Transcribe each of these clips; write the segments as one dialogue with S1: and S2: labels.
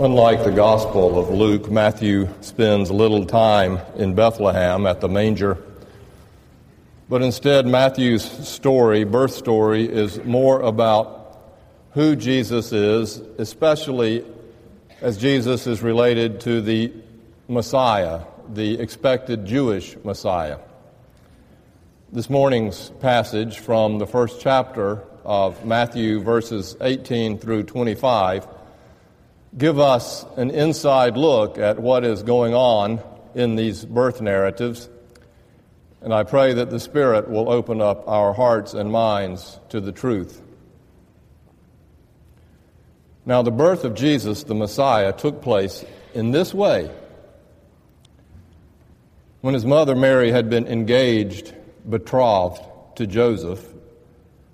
S1: Unlike the Gospel of Luke, Matthew spends little time in Bethlehem at the manger. But instead, Matthew's story, birth story, is more about who Jesus is, especially as Jesus is related to the Messiah, the expected Jewish Messiah. This morning's passage from the first chapter of Matthew, verses 18 through 25, give us an inside look at what is going on in these birth narratives. And I pray that the Spirit will open up our hearts and minds to the truth. Now, the birth of Jesus, the Messiah, took place in this way. When his mother Mary had been engaged, betrothed to Joseph,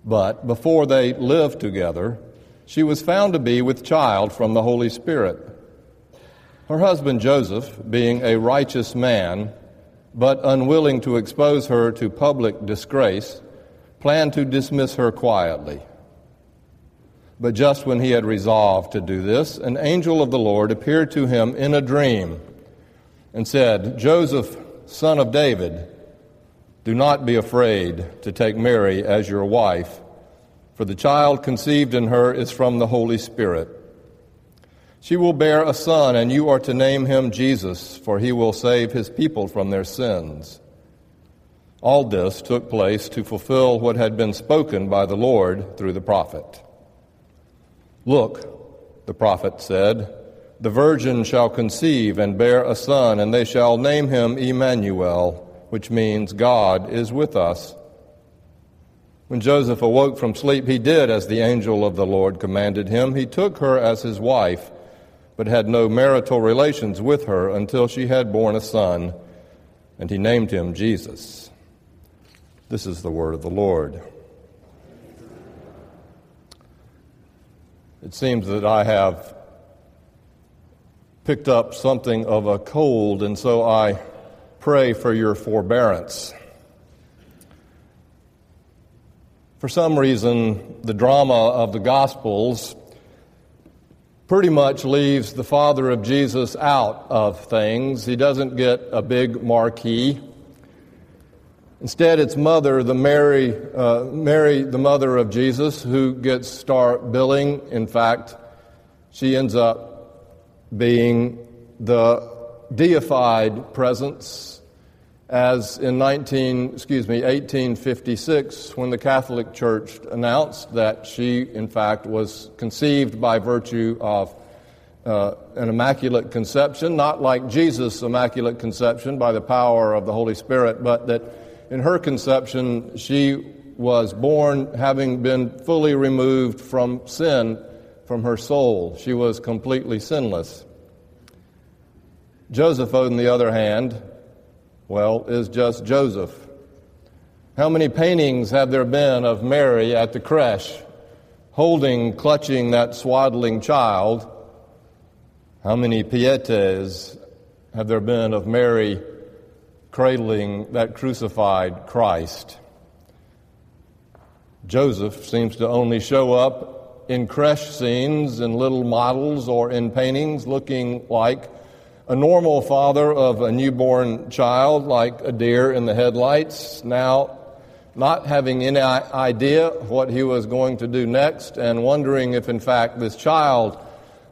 S1: but before they lived together, she was found to be with child from the Holy Spirit. Her husband Joseph, being a righteous man, but unwilling to expose her to public disgrace, planned to dismiss her quietly. But just when he had resolved to do this, an angel of the Lord appeared to him in a dream and said, Joseph, son of David, do not be afraid to take Mary as your wife for the child conceived in her is from the Holy Spirit. She will bear a son, and you are to name him Jesus, for he will save his people from their sins. All this took place to fulfill what had been spoken by the Lord through the prophet. Look, the prophet said, the virgin shall conceive and bear a son, and they shall name him Emmanuel, which means God is with us. When Joseph awoke from sleep, he did as the angel of the Lord commanded him. He took her as his wife, but had no marital relations with her until she had borne a son, and he named him Jesus. This is the word of the Lord. It seems that I have picked up something of a cold, and so I pray for your forbearance. For some reason, the drama of the Gospels pretty much leaves the father of Jesus out of things. He doesn't get a big marquee. Instead, it's mother, the Mary, uh, Mary, the mother of Jesus, who gets star billing. In fact, she ends up being the deified presence as in 19, excuse me, 1856, when the Catholic Church announced that she, in fact, was conceived by virtue of uh, an immaculate conception, not like Jesus' immaculate conception by the power of the Holy Spirit, but that in her conception she was born having been fully removed from sin from her soul. She was completely sinless. Joseph, on the other hand, well, is just Joseph. How many paintings have there been of Mary at the creche, holding, clutching that swaddling child? How many pietas have there been of Mary cradling that crucified Christ? Joseph seems to only show up in creche scenes, in little models, or in paintings looking like a normal father of a newborn child, like a deer in the headlights, now not having any idea what he was going to do next and wondering if, in fact, this child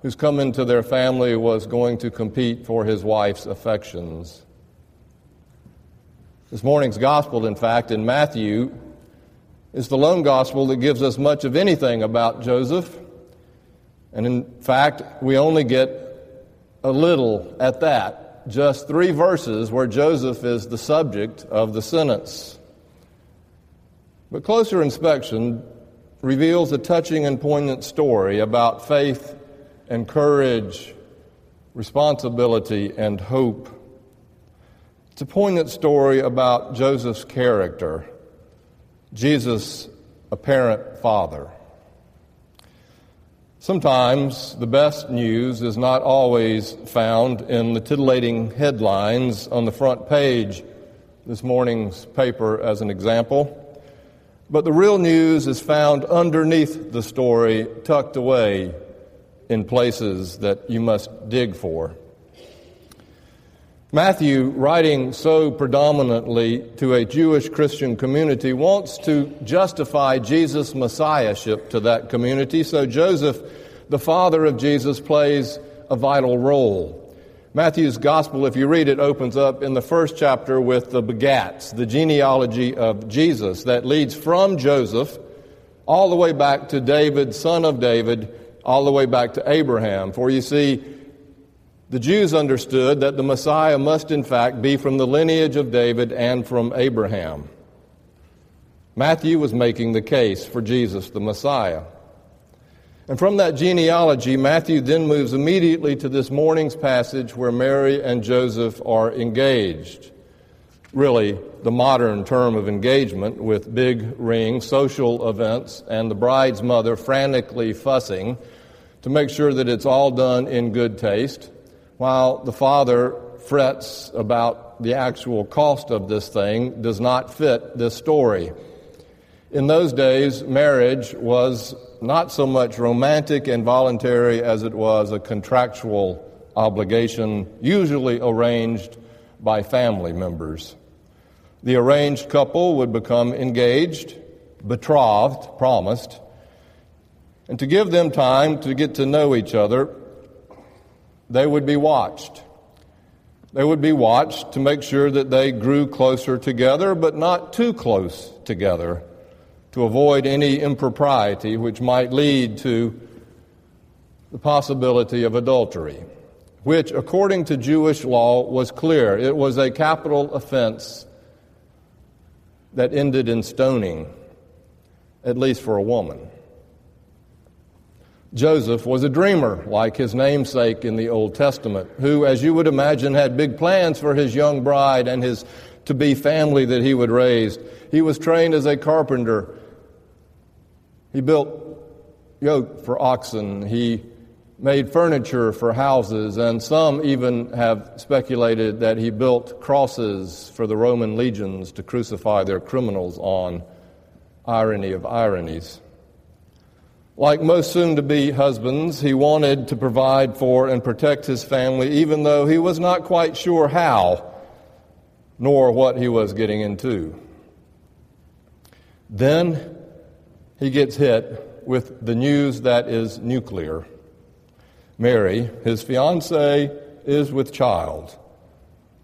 S1: who's come into their family was going to compete for his wife's affections. This morning's gospel, in fact, in Matthew, is the lone gospel that gives us much of anything about Joseph. And in fact, we only get a little at that. Just three verses where Joseph is the subject of the sentence. But closer inspection reveals a touching and poignant story about faith and courage, responsibility and hope. It's a poignant story about Joseph's character, Jesus' apparent father. Sometimes the best news is not always found in the titillating headlines on the front page, this morning's paper as an example. But the real news is found underneath the story, tucked away in places that you must dig for. Matthew, writing so predominantly to a Jewish Christian community, wants to justify Jesus' messiahship to that community, so Joseph, the father of Jesus, plays a vital role. Matthew's gospel, if you read it, opens up in the first chapter with the begats, the genealogy of Jesus that leads from Joseph all the way back to David, son of David, all the way back to Abraham. For you see, the Jews understood that the Messiah must, in fact, be from the lineage of David and from Abraham. Matthew was making the case for Jesus, the Messiah. And from that genealogy, Matthew then moves immediately to this morning's passage where Mary and Joseph are engaged. Really, the modern term of engagement with big rings, social events, and the bride's mother frantically fussing to make sure that it's all done in good taste while the father frets about the actual cost of this thing, does not fit this story. In those days, marriage was not so much romantic and voluntary as it was a contractual obligation, usually arranged by family members. The arranged couple would become engaged, betrothed, promised, and to give them time to get to know each other, they would be watched. They would be watched to make sure that they grew closer together, but not too close together, to avoid any impropriety which might lead to the possibility of adultery, which, according to Jewish law, was clear. It was a capital offense that ended in stoning, at least for a woman. Joseph was a dreamer, like his namesake in the Old Testament, who, as you would imagine, had big plans for his young bride and his to be family that he would raise. He was trained as a carpenter. He built yoke for oxen. He made furniture for houses, and some even have speculated that he built crosses for the Roman legions to crucify their criminals on. Irony of ironies. Like most soon to be husbands, he wanted to provide for and protect his family, even though he was not quite sure how nor what he was getting into. Then he gets hit with the news that is nuclear. Mary, his fiancee, is with child.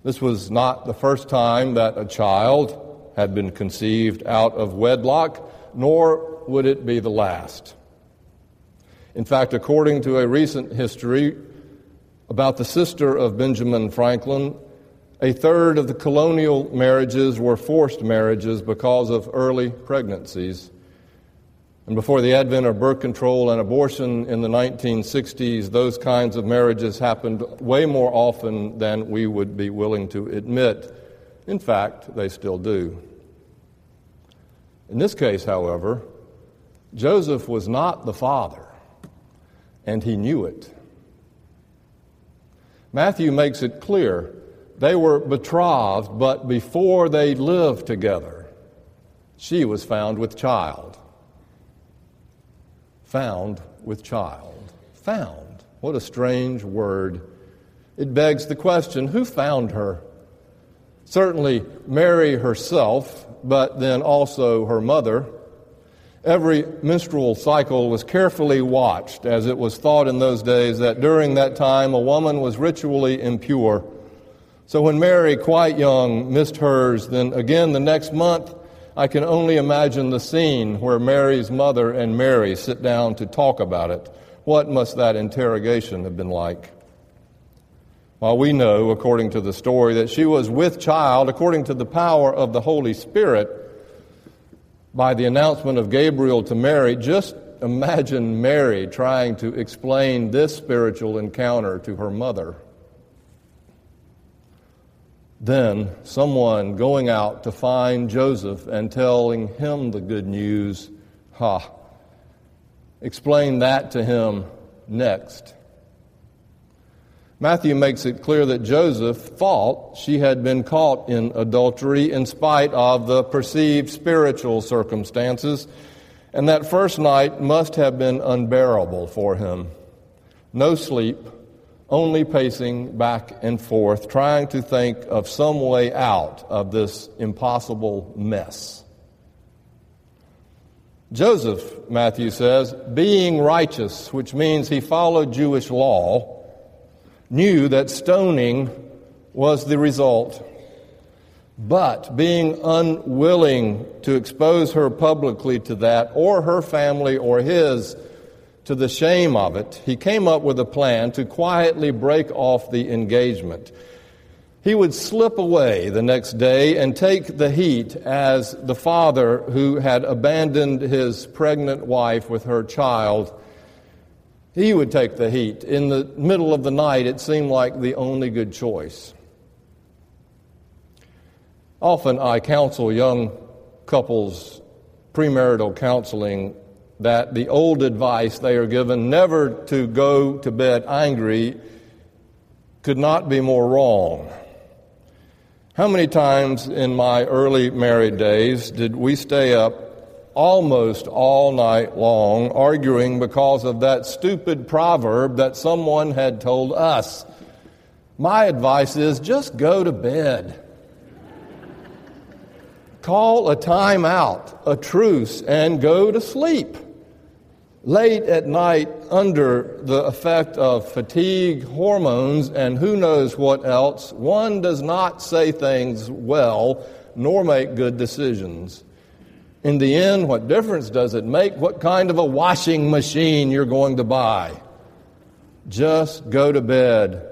S1: This was not the first time that a child had been conceived out of wedlock, nor would it be the last. In fact, according to a recent history about the sister of Benjamin Franklin, a third of the colonial marriages were forced marriages because of early pregnancies. And before the advent of birth control and abortion in the 1960s, those kinds of marriages happened way more often than we would be willing to admit. In fact, they still do. In this case, however, Joseph was not the father and he knew it. Matthew makes it clear they were betrothed, but before they lived together, she was found with child. Found with child. Found. What a strange word. It begs the question who found her? Certainly Mary herself, but then also her mother Every menstrual cycle was carefully watched, as it was thought in those days that during that time a woman was ritually impure. So when Mary, quite young, missed hers, then again the next month, I can only imagine the scene where Mary's mother and Mary sit down to talk about it. What must that interrogation have been like? While we know, according to the story, that she was with child according to the power of the Holy Spirit, by the announcement of Gabriel to Mary, just imagine Mary trying to explain this spiritual encounter to her mother. Then someone going out to find Joseph and telling him the good news. Ha! Explain that to him next. Matthew makes it clear that Joseph thought she had been caught in adultery in spite of the perceived spiritual circumstances, and that first night must have been unbearable for him. no sleep, only pacing back and forth, trying to think of some way out of this impossible mess. Joseph, Matthew says, being righteous, which means he followed Jewish law, knew that stoning was the result. But being unwilling to expose her publicly to that, or her family or his, to the shame of it, he came up with a plan to quietly break off the engagement. He would slip away the next day and take the heat as the father who had abandoned his pregnant wife with her child. He would take the heat. In the middle of the night, it seemed like the only good choice. Often I counsel young couples premarital counseling that the old advice they are given never to go to bed angry could not be more wrong. How many times in my early married days did we stay up almost all night long arguing because of that stupid proverb that someone had told us? My advice is just go to bed. Call a time out, a truce, and go to sleep late at night under the effect of fatigue, hormones, and who knows what else, one does not say things well nor make good decisions. In the end, what difference does it make what kind of a washing machine you're going to buy? Just go to bed.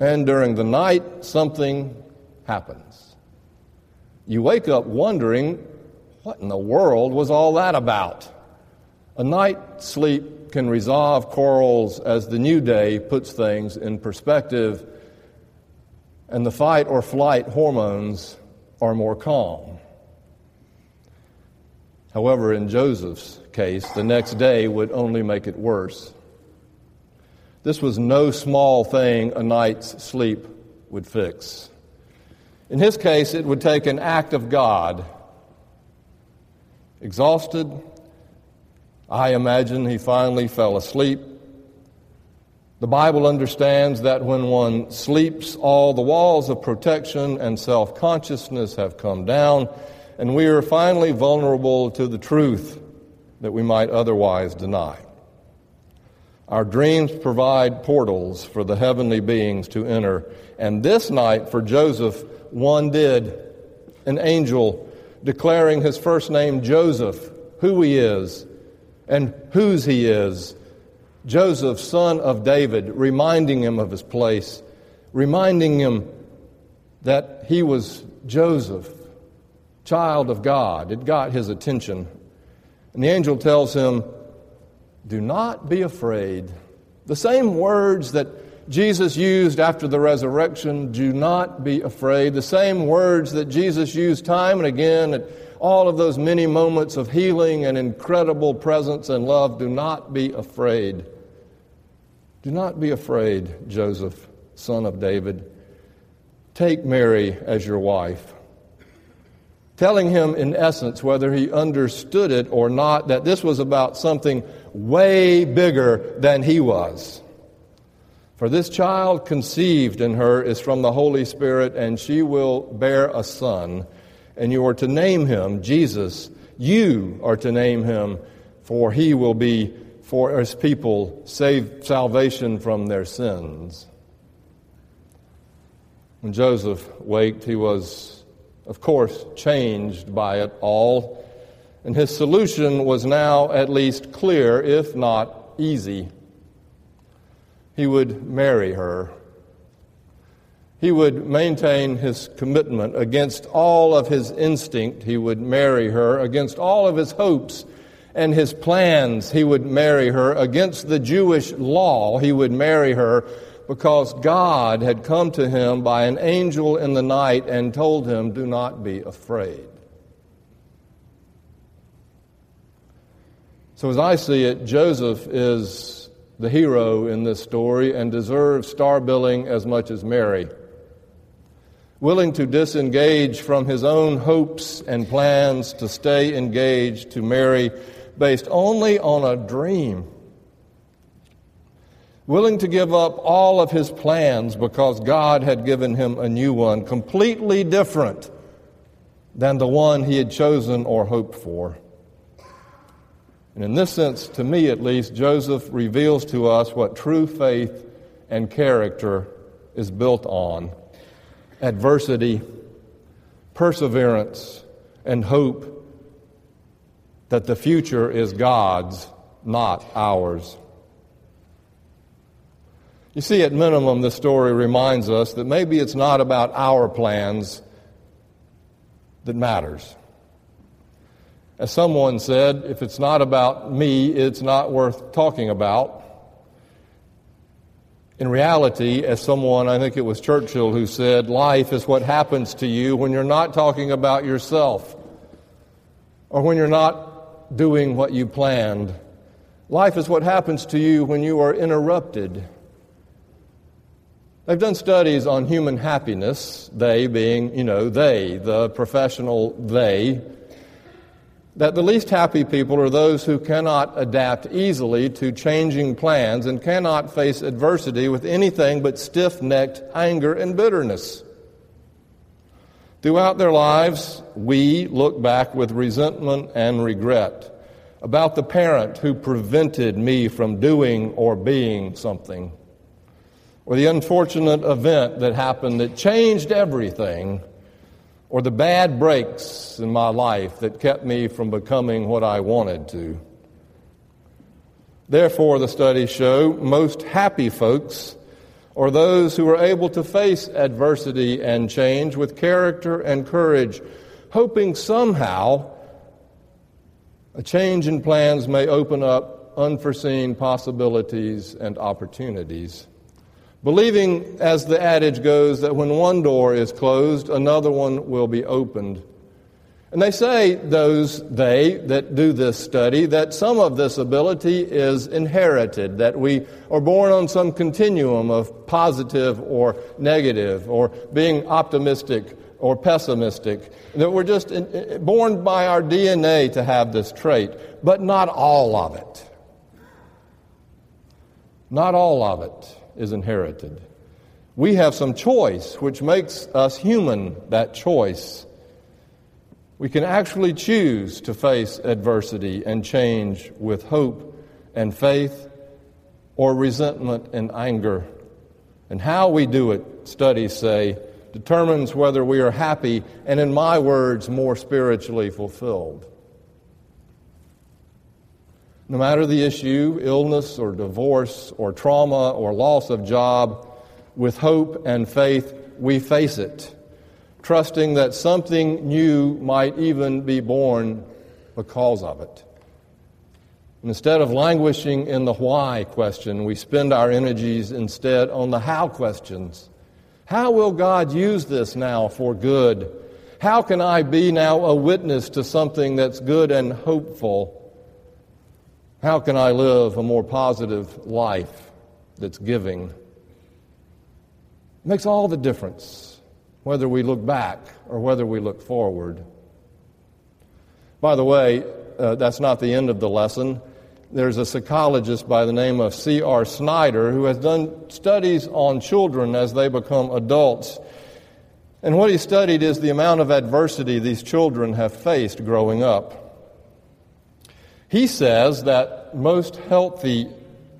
S1: And during the night, something happens. You wake up wondering, what in the world was all that about? A night sleep can resolve quarrels as the new day puts things in perspective, and the fight or flight hormones are more calm. However, in Joseph's case, the next day would only make it worse. This was no small thing a night's sleep would fix. In his case, it would take an act of God. Exhausted, I imagine he finally fell asleep. The Bible understands that when one sleeps, all the walls of protection and self consciousness have come down, and we are finally vulnerable to the truth that we might otherwise deny. Our dreams provide portals for the heavenly beings to enter, and this night for Joseph, one did. An angel declaring his first name Joseph, who he is, and whose he is. Joseph, son of David, reminding him of his place, reminding him that he was Joseph, child of God. It got his attention. And the angel tells him, Do not be afraid. The same words that Jesus used after the resurrection, do not be afraid. The same words that Jesus used time and again at all of those many moments of healing and incredible presence and love, do not be afraid. Do not be afraid, Joseph, son of David. Take Mary as your wife. Telling him, in essence, whether he understood it or not, that this was about something way bigger than he was. For this child conceived in her is from the Holy Spirit, and she will bear a son and you are to name him Jesus. You are to name him, for he will be for his people save salvation from their sins. When Joseph waked, he was, of course, changed by it all, and his solution was now at least clear, if not easy. He would marry her he would maintain his commitment against all of his instinct. He would marry her against all of his hopes and his plans. He would marry her against the Jewish law. He would marry her because God had come to him by an angel in the night and told him, Do not be afraid. So, as I see it, Joseph is the hero in this story and deserves star billing as much as Mary willing to disengage from his own hopes and plans to stay engaged to Mary based only on a dream. Willing to give up all of his plans because God had given him a new one, completely different than the one he had chosen or hoped for. And in this sense, to me at least, Joseph reveals to us what true faith and character is built on adversity, perseverance, and hope that the future is God's, not ours. You see, at minimum, the story reminds us that maybe it's not about our plans that matters. As someone said, if it's not about me, it's not worth talking about. In reality, as someone, I think it was Churchill who said, life is what happens to you when you're not talking about yourself or when you're not doing what you planned. Life is what happens to you when you are interrupted They've done studies on human happiness, they being, you know, they, the professional they, that the least happy people are those who cannot adapt easily to changing plans and cannot face adversity with anything but stiff necked anger and bitterness. Throughout their lives, we look back with resentment and regret about the parent who prevented me from doing or being something or the unfortunate event that happened that changed everything, or the bad breaks in my life that kept me from becoming what I wanted to. Therefore, the studies show most happy folks are those who are able to face adversity and change with character and courage, hoping somehow a change in plans may open up unforeseen possibilities and opportunities. Believing, as the adage goes, that when one door is closed, another one will be opened. And they say, those, they that do this study, that some of this ability is inherited, that we are born on some continuum of positive or negative, or being optimistic or pessimistic, that we're just born by our DNA to have this trait, but not all of it. Not all of it is inherited. We have some choice, which makes us human, that choice. We can actually choose to face adversity and change with hope and faith or resentment and anger. And how we do it, studies say, determines whether we are happy and, in my words, more spiritually fulfilled. No matter the issue, illness or divorce or trauma or loss of job, with hope and faith, we face it, trusting that something new might even be born because of it. Instead of languishing in the why question, we spend our energies instead on the how questions. How will God use this now for good? How can I be now a witness to something that's good and hopeful? How can I live a more positive life that's giving? It makes all the difference whether we look back or whether we look forward. By the way, uh, that's not the end of the lesson. There's a psychologist by the name of C.R. Snyder who has done studies on children as they become adults. And what he studied is the amount of adversity these children have faced growing up. He says that most healthy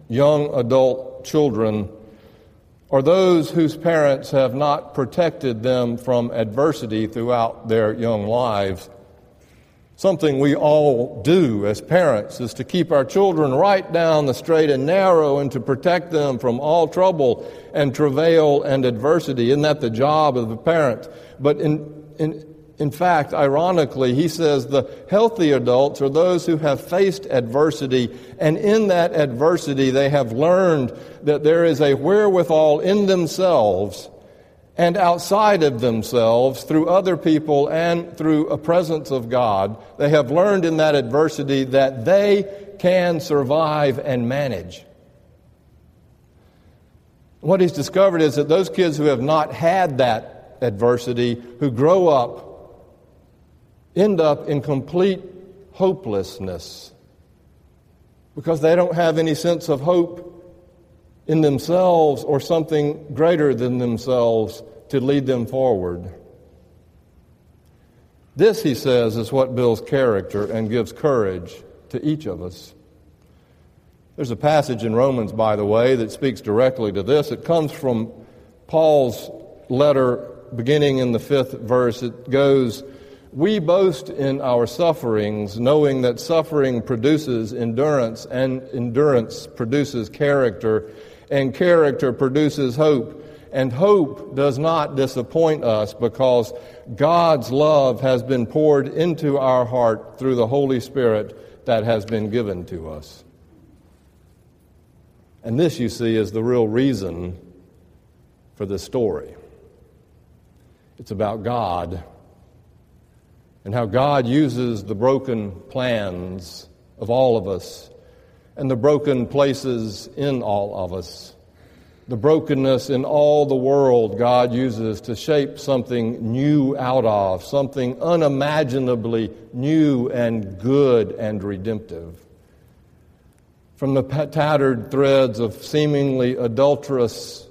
S1: young adult children are those whose parents have not protected them from adversity throughout their young lives. Something we all do as parents is to keep our children right down the straight and narrow and to protect them from all trouble and travail and adversity. Isn't that the job of the parent? But in, in in fact, ironically, he says the healthy adults are those who have faced adversity, and in that adversity, they have learned that there is a wherewithal in themselves and outside of themselves through other people and through a presence of God. They have learned in that adversity that they can survive and manage. What he's discovered is that those kids who have not had that adversity, who grow up end up in complete hopelessness because they don't have any sense of hope in themselves or something greater than themselves to lead them forward. This, he says, is what builds character and gives courage to each of us. There's a passage in Romans, by the way, that speaks directly to this. It comes from Paul's letter beginning in the fifth verse. It goes, We boast in our sufferings, knowing that suffering produces endurance, and endurance produces character, and character produces hope. And hope does not disappoint us because God's love has been poured into our heart through the Holy Spirit that has been given to us. And this, you see, is the real reason for this story. It's about God and how God uses the broken plans of all of us and the broken places in all of us. The brokenness in all the world God uses to shape something new out of, something unimaginably new and good and redemptive. From the tattered threads of seemingly adulterous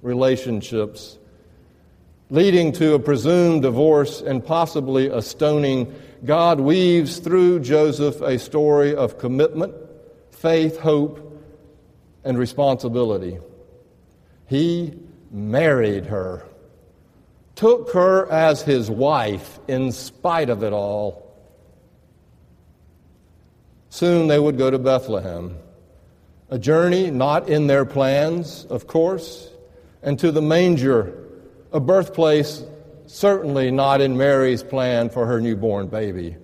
S1: relationships, leading to a presumed divorce and possibly a stoning, God weaves through Joseph a story of commitment, faith, hope, and responsibility. He married her, took her as his wife in spite of it all. Soon they would go to Bethlehem, a journey not in their plans, of course, and to the manger, a birthplace certainly not in Mary's plan for her newborn baby.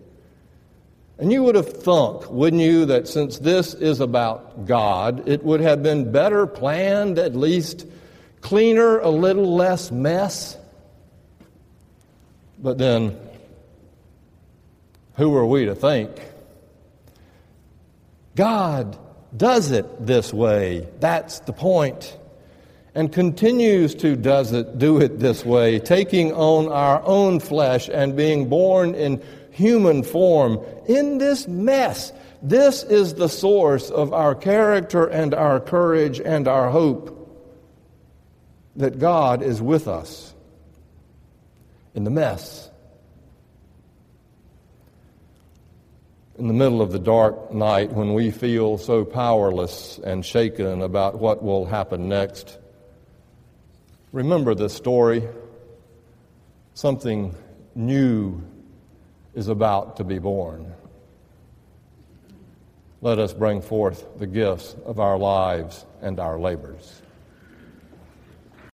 S1: And you would have thunk, wouldn't you, that since this is about God, it would have been better planned, at least cleaner, a little less mess? But then, who are we to think? God does it this way. That's the point. And continues to does it, do it this way, taking on our own flesh and being born in human form in this mess. This is the source of our character and our courage and our hope that God is with us in the mess. In the middle of the dark night, when we feel so powerless and shaken about what will happen next, remember this story. Something new is about to be born. Let us bring forth the gifts of our lives and our labors.